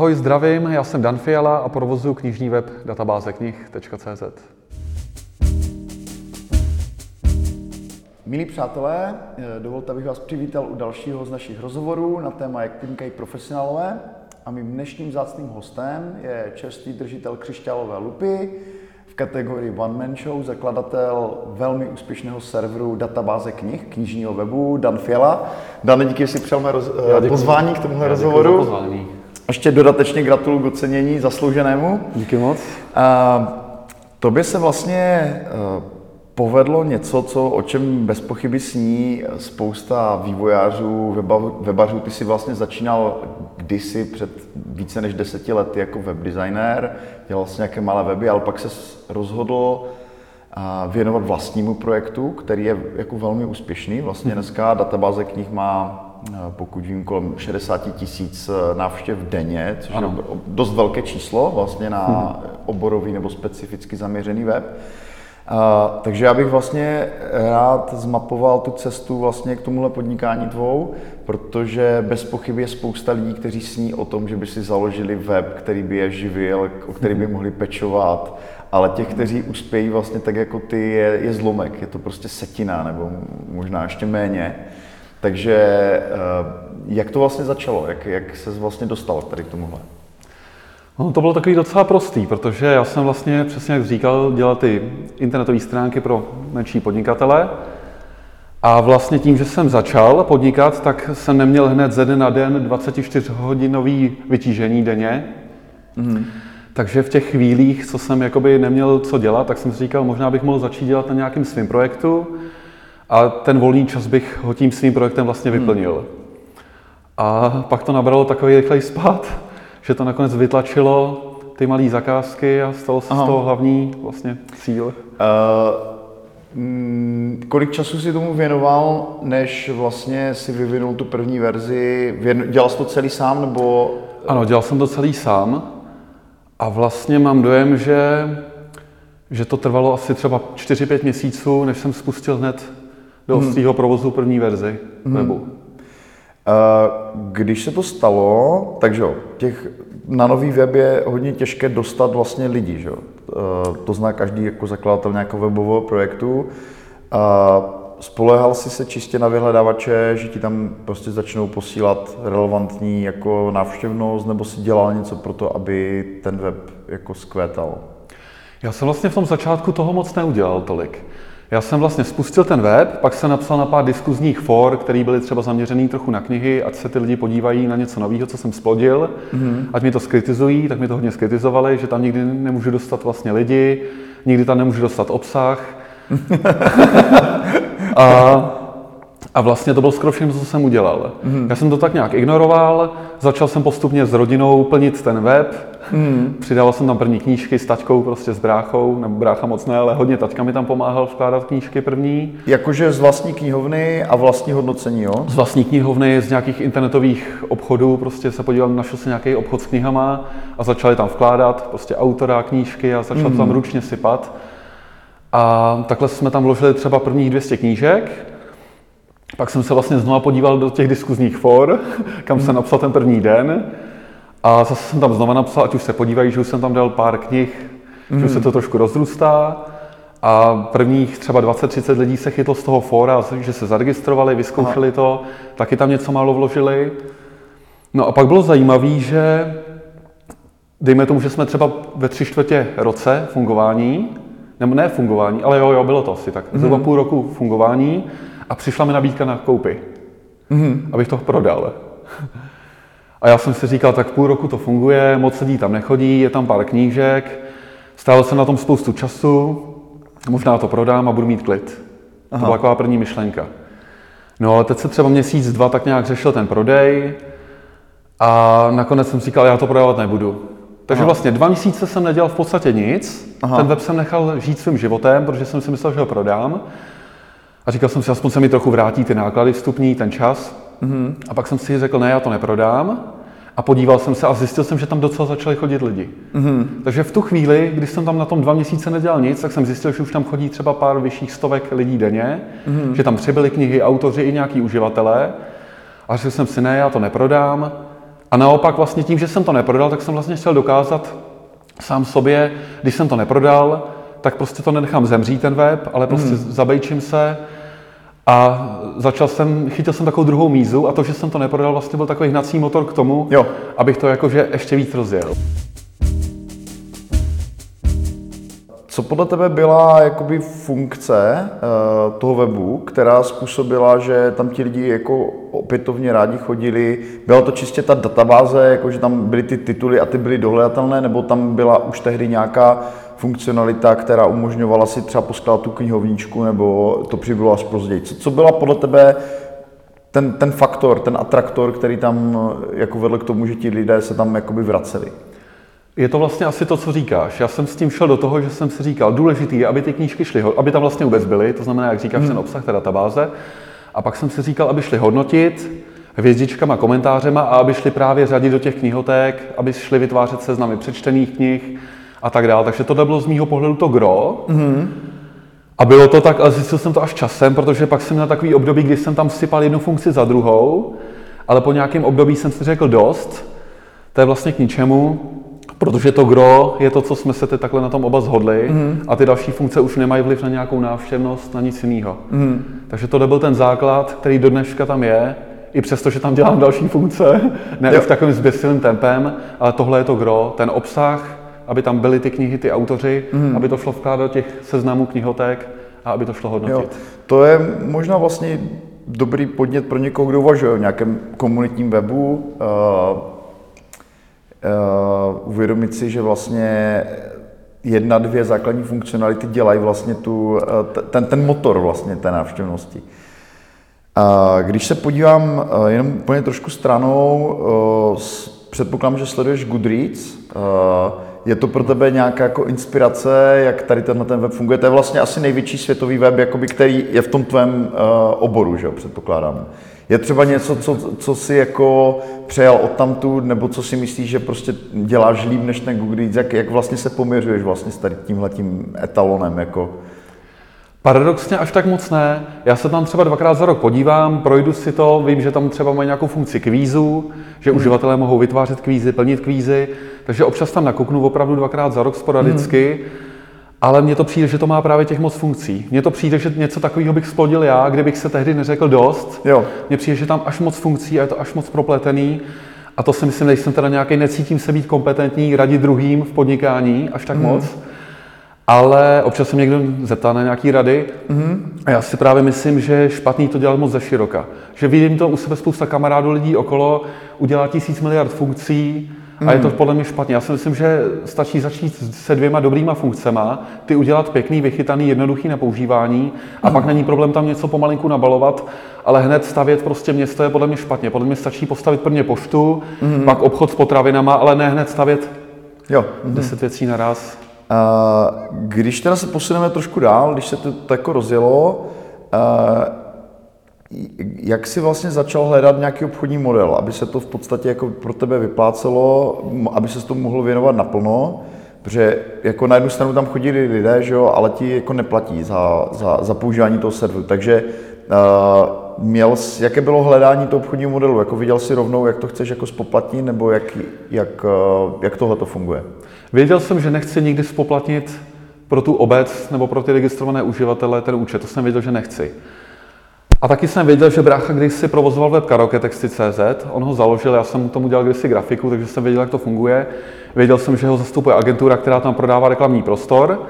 Ahoj, zdravím, já jsem Dan Fiala a provozuji knižní web databázeknih.cz. Milí přátelé, dovolte, abych vás přivítal u dalšího z našich rozhovorů na téma, jak podnikají profesionálové. A mým dnešním zácným hostem je čerstvý držitel křišťálové lupy v kategorii One Man Show, zakladatel velmi úspěšného serveru databáze knih, knižního webu, Dan Fiala. Dan, díky, že jsi přijal mé roz, pozvání k tomuhle Já rozhovoru. za pozvání. Ještě dodatečně gratuluju k ocenění zaslouženému. Díky moc. A tobě se vlastně eh, povedlo něco, co, o čem bez pochyby sní spousta vývojářů, weba, webařů. Ty jsi vlastně začínal kdysi před více než deseti lety jako webdesigner, dělal jsi nějaké malé weby, ale pak se rozhodl a věnovat vlastnímu projektu, který je jako velmi úspěšný. Vlastně dneska databáze knih má, pokud vím, kolem 60 tisíc eh, návštěv denně, což Ano. je dost velké číslo vlastně na oborový nebo specificky zaměřený web. A, takže já bych vlastně rád zmapoval tu cestu vlastně k tomuhle podnikání tvou, protože bez pochyby je spousta lidí, kteří sní o tom, že by si založili web, který by je živil, o který by mohli pečovat, ale těch, kteří uspějí vlastně tak jako ty, je, je zlomek, je to prostě setina nebo možná ještě méně. Takže eh, jak to vlastně začalo, jak, jak se vlastně dostal tady k tomuhle? No, to bylo takový docela prostý, protože já jsem vlastně, přesně jak říkal, dělal ty internetové stránky pro menší podnikatele. A vlastně tím, že jsem začal podnikat, tak jsem neměl hned ze dne na den 24-hodinový vytížení denně. Mm. Takže v těch chvílích, co jsem jakoby neměl co dělat, tak jsem si říkal, možná bych mohl začít dělat na nějakým svým projektu a ten volný čas bych ho tím svým projektem vlastně vyplnil. Mm. A pak to nabralo takový rychlej spát, že to nakonec vytlačilo ty malé zakázky a stalo se Aha. z toho hlavní vlastně cíl. Uh, kolik času si tomu věnoval, než vlastně si vyvinul tu první verzi? Věn- Dělal jsi to celý sám, nebo... Ano, dělal jsem to celý sám a vlastně mám dojem, že, že to trvalo asi třeba 4-5 měsíců, než jsem spustil hned do ostrého provozu první verzi webu. Uh, když se to stalo, takže jo, těch, na nový web je hodně těžké dostat vlastně lidi, že jo? Uh, to zná každý jako zakladatel nějakého webového projektu. Uh, spolehal jsi se čistě na vyhledávače, že ti tam prostě začnou posílat relevantní jako návštěvnost, nebo si dělal něco pro to, aby ten web jako skvétal? Já jsem vlastně v tom začátku toho moc neudělal tolik. Já jsem vlastně spustil ten web, pak jsem napsal na pár diskuzních for, které byly třeba zaměřený trochu na knihy, ať se ty lidi podívají na něco nového, co jsem splodil, mm-hmm. ať mi to skritizují, tak mi to hodně skritizovali, že tam nikdy nemůžu dostat vlastně lidi, nikdy tam nemůžu dostat obsah. a, a vlastně to bylo skoro všechno, co jsem udělal. Mm-hmm. Já jsem to tak nějak ignoroval, začal jsem postupně s rodinou plnit ten web, mm-hmm. přidával jsem tam první knížky s taťkou, prostě s bráchou, nebo brácha moc ne, ale hodně taťka mi tam pomáhal vkládat knížky první. Jakože z vlastní knihovny a vlastní hodnocení, jo? Z vlastní knihovny, z nějakých internetových obchodů, prostě se podíval, našel se nějaký obchod s knihama a začali tam vkládat prostě autora, knížky a začal mm. to tam ručně sypat. A takhle jsme tam vložili třeba prvních 200 knížek, pak jsem se vlastně znova podíval do těch diskuzních for, kam jsem napsal ten první den. A zase jsem tam znova napsal, ať už se podívají, že už jsem tam dal pár knih, mm. že už se to trošku rozrůstá. A prvních třeba 20-30 lidí se chytlo z toho fóra, že se zaregistrovali, vyzkoušeli Aha. to, taky tam něco málo vložili. No a pak bylo zajímavé, že dejme tomu, že jsme třeba ve tři čtvrtě roce fungování, nebo ne fungování, ale jo, jo, bylo to asi tak, zhruba mm. půl roku fungování a přišla mi nabídka na koupy, mm. abych to prodal. A já jsem si říkal, tak půl roku to funguje, moc lidí tam nechodí, je tam pár knížek, stál jsem na tom spoustu času, možná to prodám a budu mít klid. Aha. To byla taková první myšlenka. No ale teď se třeba měsíc, dva tak nějak řešil ten prodej a nakonec jsem říkal, já to prodávat nebudu. Takže Aha. vlastně dva měsíce jsem nedělal v podstatě nic, Aha. ten web jsem nechal žít svým životem, protože jsem si myslel, že ho prodám. A říkal jsem si, aspoň se mi trochu vrátí ty náklady vstupní, ten čas. Mm-hmm. A pak jsem si řekl, ne, já to neprodám. A podíval jsem se a zjistil jsem, že tam docela začali chodit lidi. Mm-hmm. Takže v tu chvíli, když jsem tam na tom dva měsíce nedělal nic, tak jsem zjistil, že už tam chodí třeba pár vyšších stovek lidí denně, mm-hmm. že tam přibyly knihy, autoři i nějaký uživatelé. A řekl jsem si, ne, já to neprodám. A naopak vlastně tím, že jsem to neprodal, tak jsem vlastně chtěl dokázat sám sobě, když jsem to neprodal, tak prostě to nenechám zemřít ten web, ale prostě hmm. zabejčím se a začal jsem, chytil jsem takovou druhou mízu a to, že jsem to neprodal, vlastně byl takový hnací motor k tomu, Jo. abych to jakože ještě víc rozjel. Co podle tebe byla jakoby funkce uh, toho webu, která způsobila, že tam ti lidi jako opětovně rádi chodili? Byla to čistě ta databáze, jako že tam byly ty tituly a ty byly dohledatelné, nebo tam byla už tehdy nějaká funkcionalita, která umožňovala si třeba poskládat tu knihovníčku, nebo to přibylo až později? Co, co byla podle tebe ten, ten faktor, ten atraktor, který tam jako vedl k tomu, že ti lidé se tam jakoby vraceli? Je to vlastně asi to, co říkáš. Já jsem s tím šel do toho, že jsem si říkal, důležitý je, aby ty knížky šly, aby tam vlastně vůbec byly, to znamená, jak říkáš, ten obsah té databáze. A pak jsem si říkal, aby šli hodnotit hvězdičkama, komentářema a aby šli právě řadit do těch knihoték, aby šli vytvářet seznamy přečtených knih a tak dále. Takže to bylo z mýho pohledu to gro. Mm-hmm. A bylo to tak, ale zjistil jsem to až časem, protože pak jsem měl takový období, kdy jsem tam sypal jednu funkci za druhou, ale po nějakém období jsem si řekl dost, to je vlastně k ničemu, protože to gro je to, co jsme se teď takhle na tom oba zhodli mm. a ty další funkce už nemají vliv na nějakou návštěvnost, na nic jiného. Mm. Takže to byl ten základ, který do dneška tam je, i přesto, že tam dělám další funkce, ne jo. už takovým zběsilým tempem, ale tohle je to gro, ten obsah, aby tam byly ty knihy, ty autoři, mm. aby to šlo vkládat do těch seznamů knihotek a aby to šlo hodnotit. Jo. To je možná vlastně dobrý podnět pro někoho, kdo uvažuje o nějakém komunitním webu, uh, uh, uvědomit si, že vlastně jedna, dvě základní funkcionality dělají vlastně tu, uh, ten, ten motor vlastně té návštěvnosti. Uh, když se podívám jenom úplně trošku stranou, předpokládám, že sleduješ Goodreads, je to pro tebe nějaká jako inspirace, jak tady tenhle ten web funguje? To je vlastně asi největší světový web, jakoby, který je v tom tvém uh, oboru, že jo, předpokládám. Je třeba něco, co, co si jako přejal od tamtu, nebo co si myslíš, že prostě děláš líp než ten Google jak, jak vlastně se poměřuješ vlastně s tady tímhletím etalonem, jako? Paradoxně až tak moc ne. Já se tam třeba dvakrát za rok podívám, projdu si to, vím, že tam třeba mají nějakou funkci kvízu, že hmm. uživatelé mohou vytvářet kvízy, plnit kvízy, takže občas tam nakuknu opravdu dvakrát za rok sporadicky. Hmm. Ale mně to přijde, že to má právě těch moc funkcí. Mně to přijde, že něco takového bych splodil já, kdybych se tehdy neřekl dost. Jo. Mně přijde, že tam až moc funkcí a je to až moc propletený. A to si myslím, že jsem teda nějaký, necítím se být kompetentní, radit druhým v podnikání až tak mm. moc. Ale občas se někdo zeptá na nějaký rady mm. a já si právě myslím, že je špatný to dělat moc ze široka. Že vidím to u sebe spousta kamarádů lidí okolo, udělá tisíc miliard funkcí, Mm. A je to hmm. podle mě špatně. Já si myslím, že stačí začít se dvěma dobrýma funkcema, ty udělat pěkný, vychytaný, jednoduchý na používání a mm. pak není problém tam něco pomalinku nabalovat, ale hned stavět prostě město je podle mě špatně. Podle mě stačí postavit prvně poštu, mm. pak obchod s potravinama, ale ne hned stavět jo. Mm. deset věcí naraz. Uh, když teda se posuneme trošku dál, když se to, jako rozjelo, uh, jak jsi vlastně začal hledat nějaký obchodní model, aby se to v podstatě jako pro tebe vyplácelo, aby se tomu mohl věnovat naplno? Protože jako na jednu stranu tam chodili lidé, že jo, ale ti jako neplatí za, za, za používání toho serveru. Takže měl jsi, jaké bylo hledání toho obchodního modelu? Jako viděl si rovnou, jak to chceš jako spoplatnit, nebo jak, jak, uh, jak tohle to funguje? Věděl jsem, že nechci nikdy spoplatnit pro tu obec nebo pro ty registrované uživatele ten účet. To jsem věděl, že nechci. A taky jsem věděl, že brácha když si provozoval web karaoketexty.cz, on ho založil, já jsem tomu dělal kdysi grafiku, takže jsem věděl, jak to funguje. Věděl jsem, že ho zastupuje agentura, která tam prodává reklamní prostor,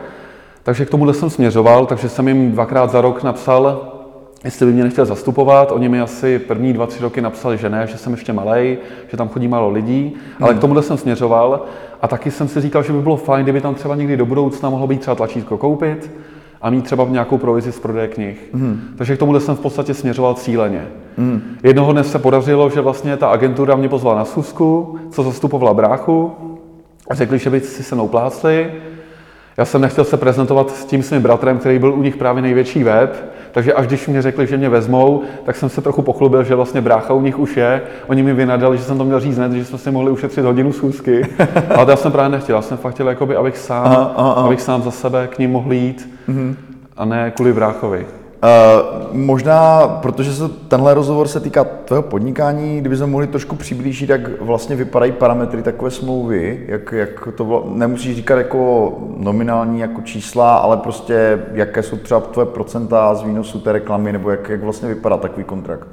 takže k tomuhle jsem směřoval, takže jsem jim dvakrát za rok napsal, jestli by mě nechtěl zastupovat. Oni mi asi první dva, tři roky napsali, že ne, že jsem ještě malý, že tam chodí málo lidí, ale hmm. k tomuhle jsem směřoval. A taky jsem si říkal, že by bylo fajn, kdyby tam třeba někdy do budoucna mohlo být třeba tlačítko koupit, a mít třeba v nějakou provizi z prodeje knih. Mm. Takže k tomuhle jsem v podstatě směřoval cíleně. Mm. Jednoho dne se podařilo, že vlastně ta agentura mě pozvala na schůzku, co zastupovala bráchu a řekli, že by si se mnou plácli. Já jsem nechtěl se prezentovat s tím svým bratrem, který byl u nich právě největší web, takže až když mě řekli, že mě vezmou, tak jsem se trochu pochlubil, že vlastně brácha u nich už je. Oni mi vynadali, že jsem to měl říct hned, že jsme si mohli ušetřit hodinu schůzky. Ale to já jsem právě nechtěl. Já jsem fakt chtěl, jakoby, abych, sám, aha, aha. abych sám za sebe k ním mohl jít mm-hmm. a ne kvůli bráchovi. Uh, možná, protože se tenhle rozhovor se týká tvého podnikání, kdyby jsme mohli trošku přiblížit, jak vlastně vypadají parametry takové smlouvy, jak, jak to vla, nemusíš říkat jako nominální jako čísla, ale prostě jaké jsou třeba tvoje procenta z výnosu té reklamy, nebo jak, jak vlastně vypadá takový kontrakt.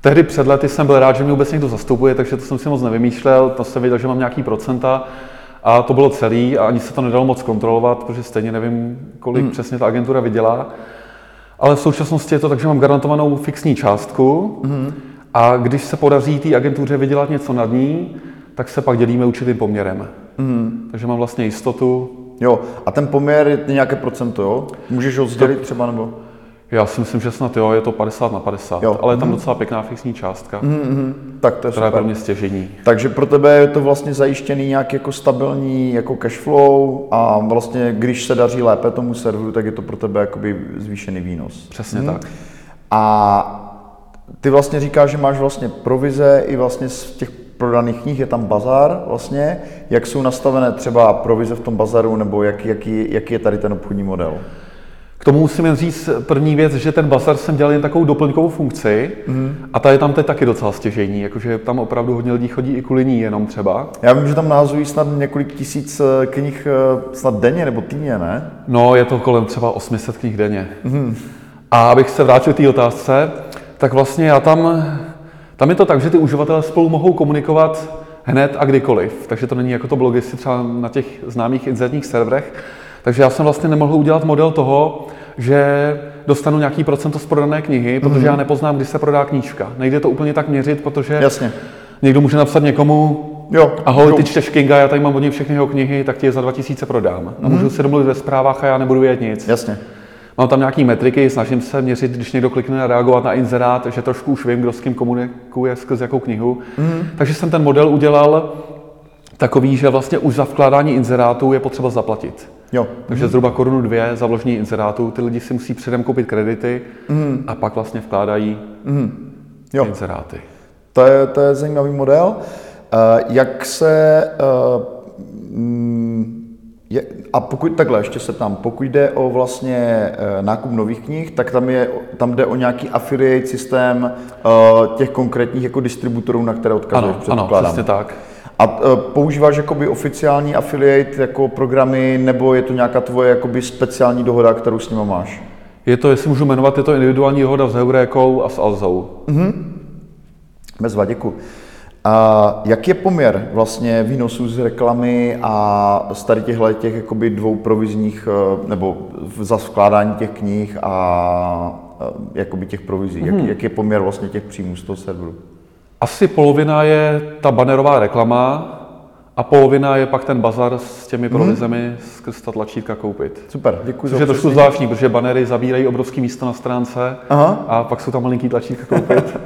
Tehdy před lety jsem byl rád, že mě vůbec někdo zastupuje, takže to jsem si moc nevymýšlel, to jsem věděl, že mám nějaký procenta a to bylo celý a ani se to nedalo moc kontrolovat, protože stejně nevím, kolik hmm. přesně ta agentura vydělá. Ale v současnosti je to tak, že mám garantovanou fixní částku hmm. a když se podaří té agentuře vydělat něco nad ní, tak se pak dělíme určitým poměrem. Hmm. Takže mám vlastně jistotu. Jo, a ten poměr je nějaké procento, jo? Můžeš ho sdělit třeba nebo? Já si myslím, že snad jo, je to 50 na 50, jo. ale je tam mm. docela pěkná fixní částka, mm-hmm. tak to je která super. je pro mě stěžení. Takže pro tebe je to vlastně zajištěný nějak jako stabilní jako cash flow a vlastně když se daří lépe tomu serveru, tak je to pro tebe jakoby zvýšený výnos. Přesně mm. tak. A ty vlastně říkáš, že máš vlastně provize i vlastně z těch prodaných knih, je tam bazar vlastně. Jak jsou nastavené třeba provize v tom bazaru nebo jak, jaký, jaký je tady ten obchodní model? K tomu musím jen říct první věc, že ten bazar jsem dělal jen takovou doplňkovou funkci mm. a ta je tam teď taky docela stěžení, jakože tam opravdu hodně lidí chodí i kvůli ní jenom třeba. Já vím, že tam názují snad několik tisíc eh, knih eh, snad denně nebo týdně, ne? No, je to kolem třeba 800 knih denně. Mm. A abych se vrátil k té otázce, tak vlastně já tam, tam je to tak, že ty uživatelé spolu mohou komunikovat hned a kdykoliv. Takže to není jako to blogisty třeba na těch známých internetních serverech, takže já jsem vlastně nemohl udělat model toho, že dostanu nějaký procento z prodané knihy, protože mm-hmm. já nepoznám, kdy se prodá knížka. Nejde to úplně tak měřit, protože Jasně. někdo může napsat někomu, jo, ahoj, jo. ty čteš Kinga, já tady mám od něj všechny jeho knihy, tak ti je za 2000 prodám. Mm-hmm. A můžu mhm. si domluvit ve zprávách a já nebudu vědět nic. Jasně. Mám tam nějaké metriky, snažím se měřit, když někdo klikne a reagovat na inzerát, že trošku už vím, kdo s kým komunikuje skrz jakou knihu. Mm. Takže jsem ten model udělal takový, že vlastně už za vkládání inzerátů je potřeba zaplatit. Jo. Takže mm-hmm. zhruba korunu dvě za vložení inzerátu. Ty lidi si musí předem koupit kredity mm-hmm. a pak vlastně vkládají mm-hmm. jo. inzeráty. To je, to je zajímavý model. Uh, jak se... Uh, je, a pokud takhle, ještě se tam, pokud jde o vlastně uh, nákup nových knih, tak tam, je, tam jde o nějaký affiliate systém uh, těch konkrétních jako distributorů, na které odkazuješ, ano, ano, přesně tak. A uh, používáš jakoby oficiální affiliate jako programy, nebo je to nějaká tvoje jakoby speciální dohoda, kterou s nimi máš? Je to, jestli můžu jmenovat, je to individuální dohoda s Heurékou a s Alzou. Mm-hmm. Bezva, děkuji. A jak je poměr vlastně výnosů z reklamy a z tady těchto těch jakoby dvou provizních, e, nebo za vkládání těch knih a e, jakoby těch provizí? Mm-hmm. Jak, mhm. jak je poměr vlastně těch příjmů z toho serveru? Asi polovina je ta banerová reklama a polovina je pak ten bazar s těmi mhm. provizemi hmm. skrz ta tlačítka koupit. Super, děkuji Což je trošku zvláštní, protože banery zabírají obrovské místo na stránce Aha. a pak jsou tam malinký tlačítka koupit.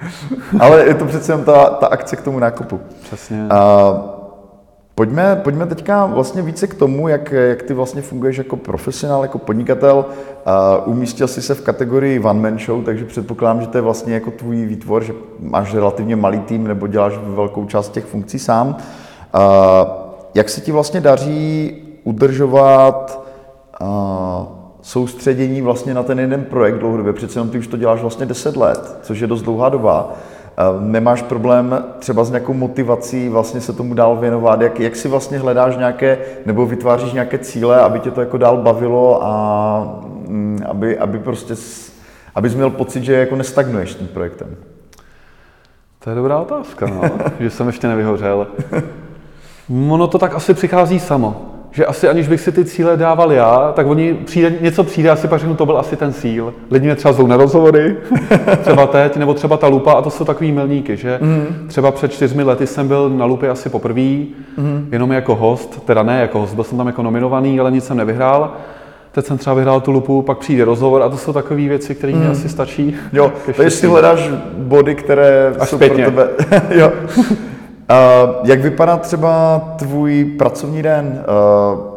Ale je to přece jen ta, ta akce k tomu nákupu. Přesně. Uh, Pojďme, pojďme teďka vlastně více k tomu, jak, jak ty vlastně funguješ jako profesionál, jako podnikatel. Uh, umístil jsi se v kategorii one man show, takže předpokládám, že to je vlastně jako tvůj výtvor, že máš relativně malý tým nebo děláš velkou část těch funkcí sám. Uh, jak se ti vlastně daří udržovat uh, soustředění vlastně na ten jeden projekt dlouhodobě? Přece jenom ty už to děláš vlastně 10 let, což je dost dlouhá doba. Nemáš problém třeba s nějakou motivací vlastně se tomu dál věnovat? Jak, jak si vlastně hledáš nějaké, nebo vytváříš nějaké cíle, aby tě to jako dál bavilo a mm, aby, aby prostě, abys měl pocit, že jako nestagnuješ tím projektem? To je dobrá otázka, no, že jsem ještě nevyhořel. Ono to tak asi přichází samo že asi aniž bych si ty cíle dával já, tak oni přijde, něco přijde, asi pak řeknu, to byl asi ten cíl. Lidi mě třeba zvou na rozhovory, třeba teď, nebo třeba ta lupa, a to jsou takový milníky, že mm. třeba před čtyřmi lety jsem byl na lupě asi poprvé, mm. jenom jako host, teda ne jako host, byl jsem tam jako nominovaný, ale nic jsem nevyhrál. Teď jsem třeba vyhrál tu lupu, pak přijde rozhovor a to jsou takové věci, které mm. mi asi stačí. Jo, to jestli hledáš body, které Až jsou zpětně. pro tebe. jo. Uh, jak vypadá třeba tvůj pracovní den? Uh,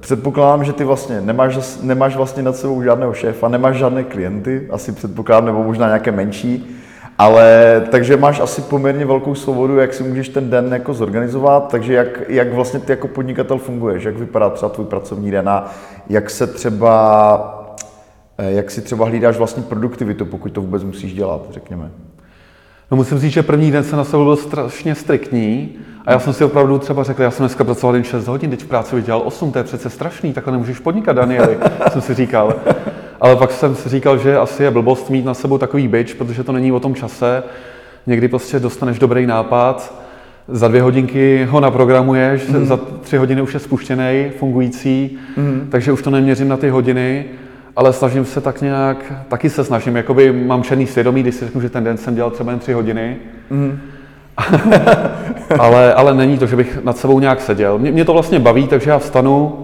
předpokládám, že ty vlastně nemáš, nemáš vlastně nad sebou žádného šéfa, nemáš žádné klienty, asi předpokládám, nebo možná nějaké menší, ale takže máš asi poměrně velkou svobodu, jak si můžeš ten den jako zorganizovat, takže jak, jak vlastně ty jako podnikatel funguješ, jak vypadá třeba tvůj pracovní den a jak se třeba eh, jak si třeba hlídáš vlastně produktivitu, pokud to vůbec musíš dělat, řekněme. No musím říct, že první den se na sebe byl strašně striktní a já jsem si opravdu třeba řekl, já jsem dneska pracoval jen 6 hodin, teď v práci vydělal 8, to je přece strašný, takhle nemůžeš podnikat, Danieli, jsem si říkal. Ale pak jsem si říkal, že asi je blbost mít na sebou takový byč, protože to není o tom čase. Někdy prostě dostaneš dobrý nápad, za dvě hodinky ho naprogramuješ, mm. za tři hodiny už je spuštěný, fungující, mm. takže už to neměřím na ty hodiny, ale snažím se tak nějak, taky se snažím, jakoby mám černý svědomí, když si řeknu, že ten den jsem dělal třeba jen tři hodiny, mm. ale, ale není to, že bych nad sebou nějak seděl. Mě, mě to vlastně baví, takže já vstanu,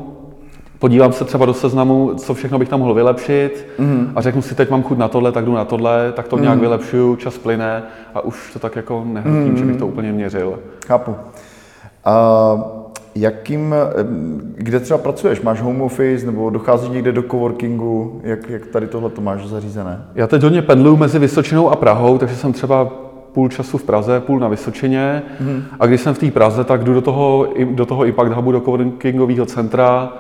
podívám se třeba do seznamu, co všechno bych tam mohl vylepšit mm. a řeknu si, teď mám chuť na tohle, tak jdu na tohle, tak to mm. nějak vylepšuju, čas plyne a už to tak jako nehrotím, mm. že bych to úplně měřil. Chápu. A jakým, kde třeba pracuješ? Máš home office nebo docházíš někde do coworkingu? Jak, jak tady tohle to máš zařízené? Já teď hodně pendluju mezi Vysočinou a Prahou, takže jsem třeba půl času v Praze, půl na Vysočině. Mm. A když jsem v té Praze, tak jdu do toho, do toho Impact Hubu, do coworkingového centra,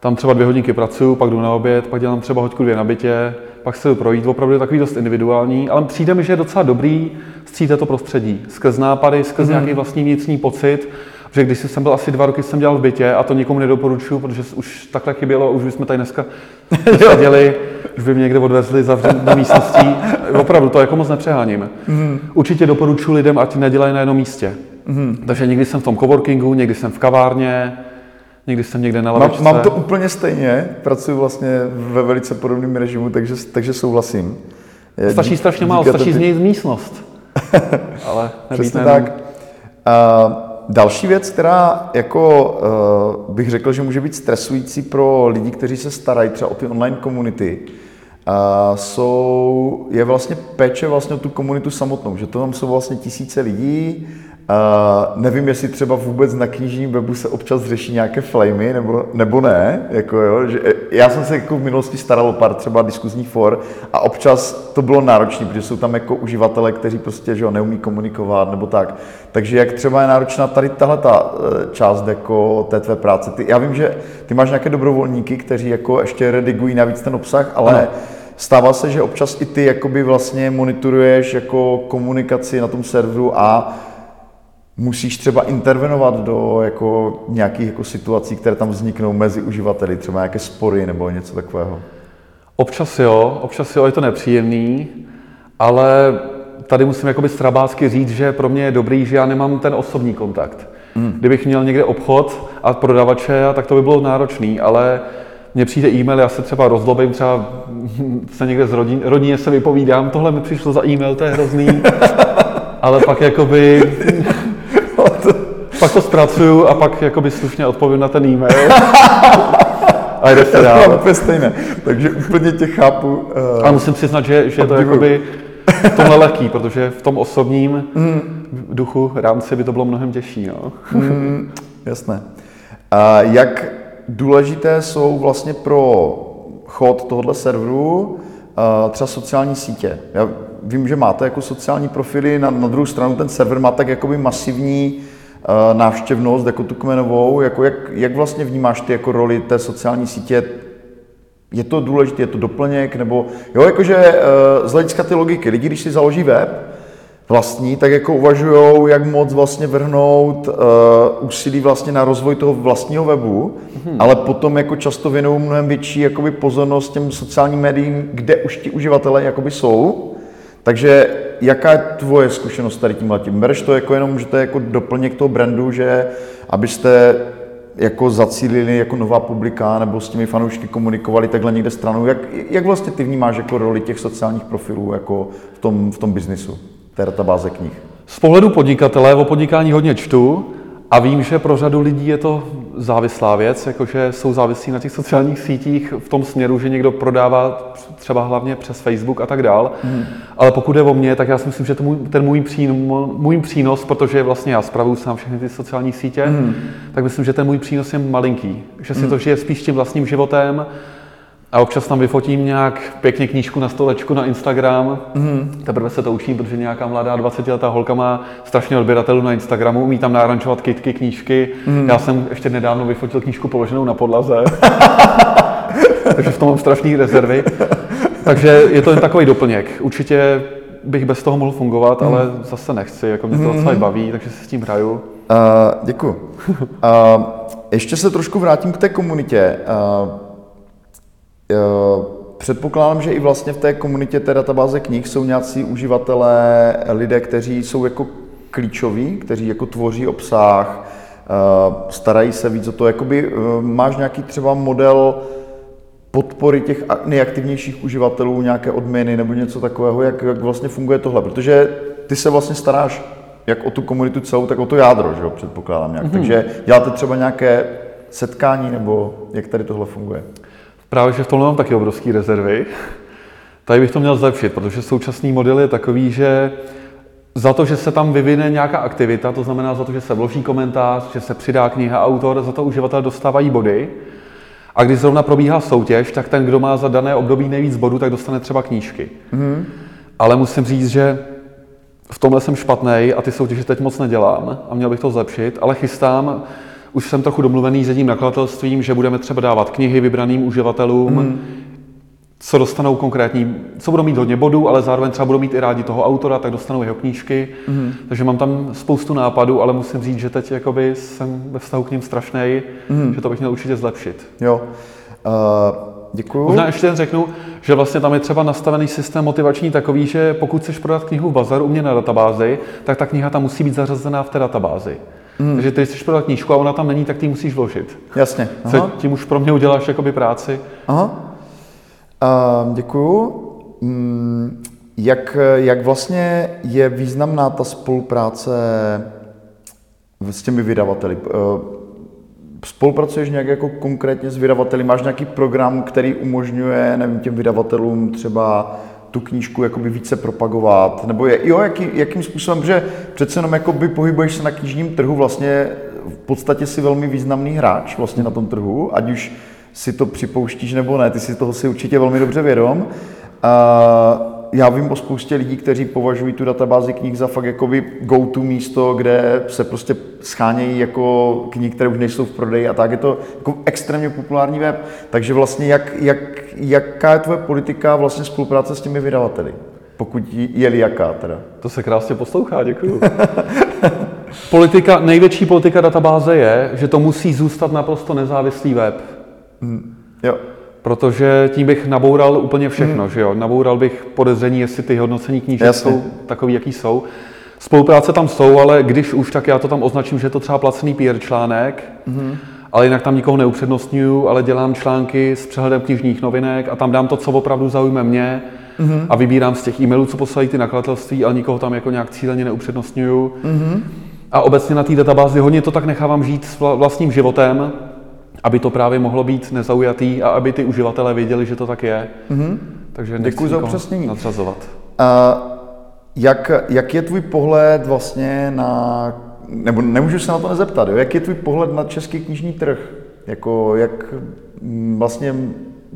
tam třeba dvě hodinky pracuju, pak jdu na oběd, pak dělám třeba hoďku dvě na bytě, pak se jdu projít, opravdu je takový dost individuální, ale přijde mi, že je docela dobrý střídat to prostředí, skrz nápady, skrz mm. nějaký vlastní vnitřní pocit, že když jsem byl asi dva roky, jsem dělal v bytě a to nikomu nedoporučuju, protože už takhle chybělo, už bychom tady dneska seděli, už by mě někde odvezli zavřenou do místností. Opravdu to jako moc nepřeháním. Mm. Určitě doporučuji lidem, ať nedělají na jednom místě. Mm. Takže někdy jsem v tom coworkingu, někdy jsem v kavárně, Někdy jsem někde na lavičce. Mám, mám to úplně stejně, pracuji vlastně ve velice podobném režimu, takže, takže souhlasím. Je, stačí strašně málo, stačí ty... změnit místnost. Ale Přesně tak. Uh, další věc, která jako uh, bych řekl, že může být stresující pro lidi, kteří se starají třeba o ty online komunity, uh, jsou, je vlastně péče vlastně o tu komunitu samotnou, že to tam jsou vlastně tisíce lidí, Uh, nevím, jestli třeba vůbec na knižním webu se občas řeší nějaké flamy, nebo, nebo ne. Jako jo, že, já jsem se jako v minulosti staral o pár třeba diskuzních for a občas to bylo náročné, protože jsou tam jako uživatelé, kteří prostě že jo, neumí komunikovat nebo tak. Takže jak třeba je náročná tady tahle ta e, část jako té tvé práce. Ty, já vím, že ty máš nějaké dobrovolníky, kteří jako ještě redigují navíc ten obsah, ale ano. Stává se, že občas i ty jakoby vlastně monitoruješ jako komunikaci na tom serveru a musíš třeba intervenovat do jako nějakých jako situací, které tam vzniknou mezi uživateli, třeba nějaké spory nebo něco takového? Občas jo, občas jo, je to nepříjemný, ale tady musím jakoby strabácky říct, že pro mě je dobrý, že já nemám ten osobní kontakt. Mm. Kdybych měl někde obchod a prodavače, tak to by bylo náročný, ale mně přijde e-mail, já se třeba rozlobím, třeba se někde z rodin, rodině se vypovídám, tohle mi přišlo za e-mail, to je hrozný, ale pak jakoby pak to zpracuju a pak jakoby slušně odpovím na ten e-mail. a jde se dál. úplně stejné. Takže úplně tě chápu. Uh, a musím přiznat, že, že je to jakoby v tomhle lehký, protože v tom osobním mm. duchu rámci by to bylo mnohem těžší. No. mm, jasné. A jak důležité jsou vlastně pro chod tohoto serveru uh, třeba sociální sítě? Já vím, že máte jako sociální profily, na, na druhou stranu ten server má tak jakoby masivní návštěvnost jako tu kmenovou, jako jak, jak vlastně vnímáš ty jako roli té sociální sítě? Je to důležité, je to doplněk, nebo jo, jakože uh, z hlediska ty logiky, lidi, když si založí web, vlastní, tak jako uvažují, jak moc vlastně vrhnout uh, úsilí vlastně na rozvoj toho vlastního webu, hmm. ale potom jako často věnují mnohem větší jakoby pozornost těm sociálním médiím, kde už ti uživatelé jakoby jsou. Takže jaká je tvoje zkušenost tady tím letím? Bereš to jako jenom, že to je jako doplněk toho brandu, že abyste jako zacílili jako nová publika nebo s těmi fanoušky komunikovali takhle někde stranou. Jak, jak vlastně ty vnímáš jako roli těch sociálních profilů jako v tom, v tom biznisu, té databáze knih? Z pohledu podnikatele o podnikání hodně čtu a vím, že pro řadu lidí je to závislá věc, jakože jsou závislí na těch sociálních sítích v tom směru, že někdo prodává třeba hlavně přes Facebook a tak dál. Hmm. Ale pokud je o mě, tak já si myslím, že to můj, ten můj přínos, můj přínos, protože vlastně já spravuju sám všechny ty sociální sítě, hmm. tak myslím, že ten můj přínos je malinký. Že si hmm. to žije spíš tím vlastním životem, a občas tam vyfotím nějak pěkně knížku na stolečku na Instagram. Mm. Teprve se to učím, protože nějaká mladá 20-letá holka má strašně odběratelů na Instagramu, umí tam nárančovat kitky, knížky. Mm. Já jsem ještě nedávno vyfotil knížku položenou na podlaze. Takže v tom mám strašné rezervy. Takže je to jen takový doplněk. Určitě bych bez toho mohl fungovat, ale zase nechci, jako mě to docela i baví, takže si s tím hraju. Uh, děkuji. Uh, ještě se trošku vrátím k té komunitě. Uh, předpokládám, že i vlastně v té komunitě té databáze knih jsou nějací uživatelé, lidé, kteří jsou jako klíčoví, kteří jako tvoří obsah, uh, starají se víc o to. Jakoby, máš nějaký třeba model podpory těch nejaktivnějších uživatelů, nějaké odměny nebo něco takového, jak, jak vlastně funguje tohle? Protože ty se vlastně staráš jak o tu komunitu celou, tak o to jádro, že jo, předpokládám nějak. Mm-hmm. Takže děláte třeba nějaké setkání, nebo jak tady tohle funguje? Právě, že v tomhle mám taky obrovské rezervy. Tady bych to měl zlepšit, protože současný model je takový, že za to, že se tam vyvine nějaká aktivita, to znamená za to, že se vloží komentář, že se přidá kniha autor, za to uživatel dostávají body. A když zrovna probíhá soutěž, tak ten, kdo má za dané období nejvíc bodů, tak dostane třeba knížky. Mm. Ale musím říct, že v tomhle jsem špatný a ty soutěže teď moc nedělám a měl bych to zlepšit, ale chystám, už jsem trochu domluvený s jedním nakladatelstvím, že budeme třeba dávat knihy vybraným uživatelům, mm. co dostanou konkrétní, co budou mít hodně bodů, ale zároveň třeba budou mít i rádi toho autora, tak dostanou jeho knížky. Mm. Takže mám tam spoustu nápadů, ale musím říct, že teď jakoby jsem ve vztahu k ním strašný, mm. že to bych měl určitě zlepšit. Jo. Uh, děkuju. Možná ještě jen řeknu, že vlastně tam je třeba nastavený systém motivační takový, že pokud chceš prodat knihu v bazaru u mě na databázi, tak ta kniha tam musí být zařazená v té databázi. Hmm. Takže ty chceš prodat knížku a ona tam není, tak ty musíš vložit. Jasně. Co tím už pro mě uděláš jakoby práci. Aha. Uh, děkuju. Mm, jak, jak vlastně je významná ta spolupráce s těmi vydavateli? Uh, spolupracuješ nějak jako konkrétně s vydavateli? Máš nějaký program, který umožňuje, nevím, těm vydavatelům třeba tu knížku jakoby více propagovat? Nebo je, jo, jaký, jakým způsobem, že přece jenom jakoby pohybuješ se na knižním trhu, vlastně v podstatě si velmi významný hráč vlastně na tom trhu, ať už si to připouštíš nebo ne, ty si toho si určitě velmi dobře vědom. A já vím o spoustě lidí, kteří považují tu databázi knih za fakt jakoby go-to místo, kde se prostě schánějí jako knihy, které už nejsou v prodeji a tak. Je to jako extrémně populární web. Takže vlastně jak, jak, jaká je tvoje politika vlastně spolupráce s těmi vydavateli? Pokud je-li jaká teda? To se krásně poslouchá, děkuju. politika, největší politika databáze je, že to musí zůstat naprosto nezávislý web. Hmm. Jo. Protože tím bych naboural úplně všechno, hmm. že jo? Naboural bych podezření, jestli ty hodnocení knížek Jasně. jsou takový, jaký jsou. Spolupráce tam jsou, ale když už, tak já to tam označím, že je to třeba placený PR článek, hmm. ale jinak tam nikoho neupřednostňuju, ale dělám články s přehledem knižních novinek a tam dám to, co opravdu zaujme mě hmm. a vybírám z těch e-mailů, co poslají ty nakladatelství, ale nikoho tam jako nějak cíleně neupřednostňuju. Hmm. A obecně na té databázi hodně to tak nechávám žít s vlastním životem, aby to právě mohlo být nezaujatý a aby ty uživatelé věděli, že to tak je. Mm-hmm. Takže Děkuji za upřesnění. Nadřazovat. Uh, jak, jak je tvůj pohled vlastně na, nebo nemůžu se na to nezeptat, jo? jak je tvůj pohled na český knižní trh? Jako, jak vlastně,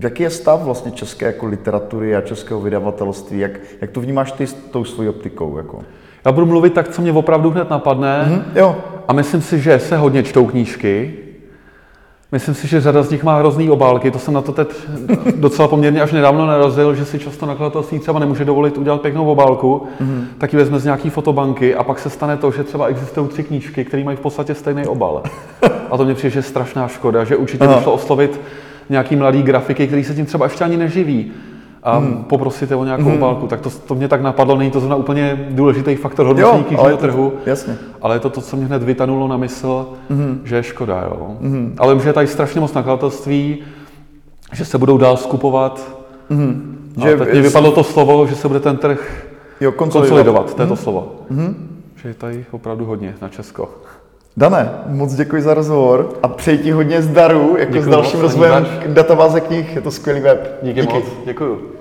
jaký je stav vlastně české jako literatury a českého vydavatelství? Jak, jak to vnímáš ty s tou svojí optikou? Jako? Já budu mluvit tak, co mě opravdu hned napadne. Mm-hmm, jo. A myslím si, že se hodně čtou knížky, Myslím si, že řada z nich má hrozný obálky. To jsem na to teď docela poměrně až nedávno narazil, že si často nakladatelství třeba nemůže dovolit udělat pěknou obálku, mm-hmm. tak ji vezme z nějaký fotobanky a pak se stane to, že třeba existují tři knížky, které mají v podstatě stejný obal. A to mě přijde, že je strašná škoda, že určitě by šlo oslovit nějaký mladý grafiky, který se tím třeba ještě ani neživí a hmm. poprosit je o nějakou hmm. obálku. Tak to, to mě tak napadlo, není to zrovna úplně důležitý faktor hodnocení knižního trhu, jasně. ale je to to, co mě hned vytanulo na mysl, hmm. že je škoda. Jo. Hmm. Ale vím, že je tady strašně moc nakladatelství, že se budou dál skupovat. Hmm. Že teď mi vypadlo to slovo, že se bude ten trh jo, konsolidovat. konsolidovat. To je to hmm. slovo. Hmm. Že je tady opravdu hodně na Česko. Dané, moc děkuji za rozhovor a přeji ti hodně zdaru jako Děkuji s dalším rozvojem databáze knih. Je to skvělý web. Díky, Díky. moc. Děkuji.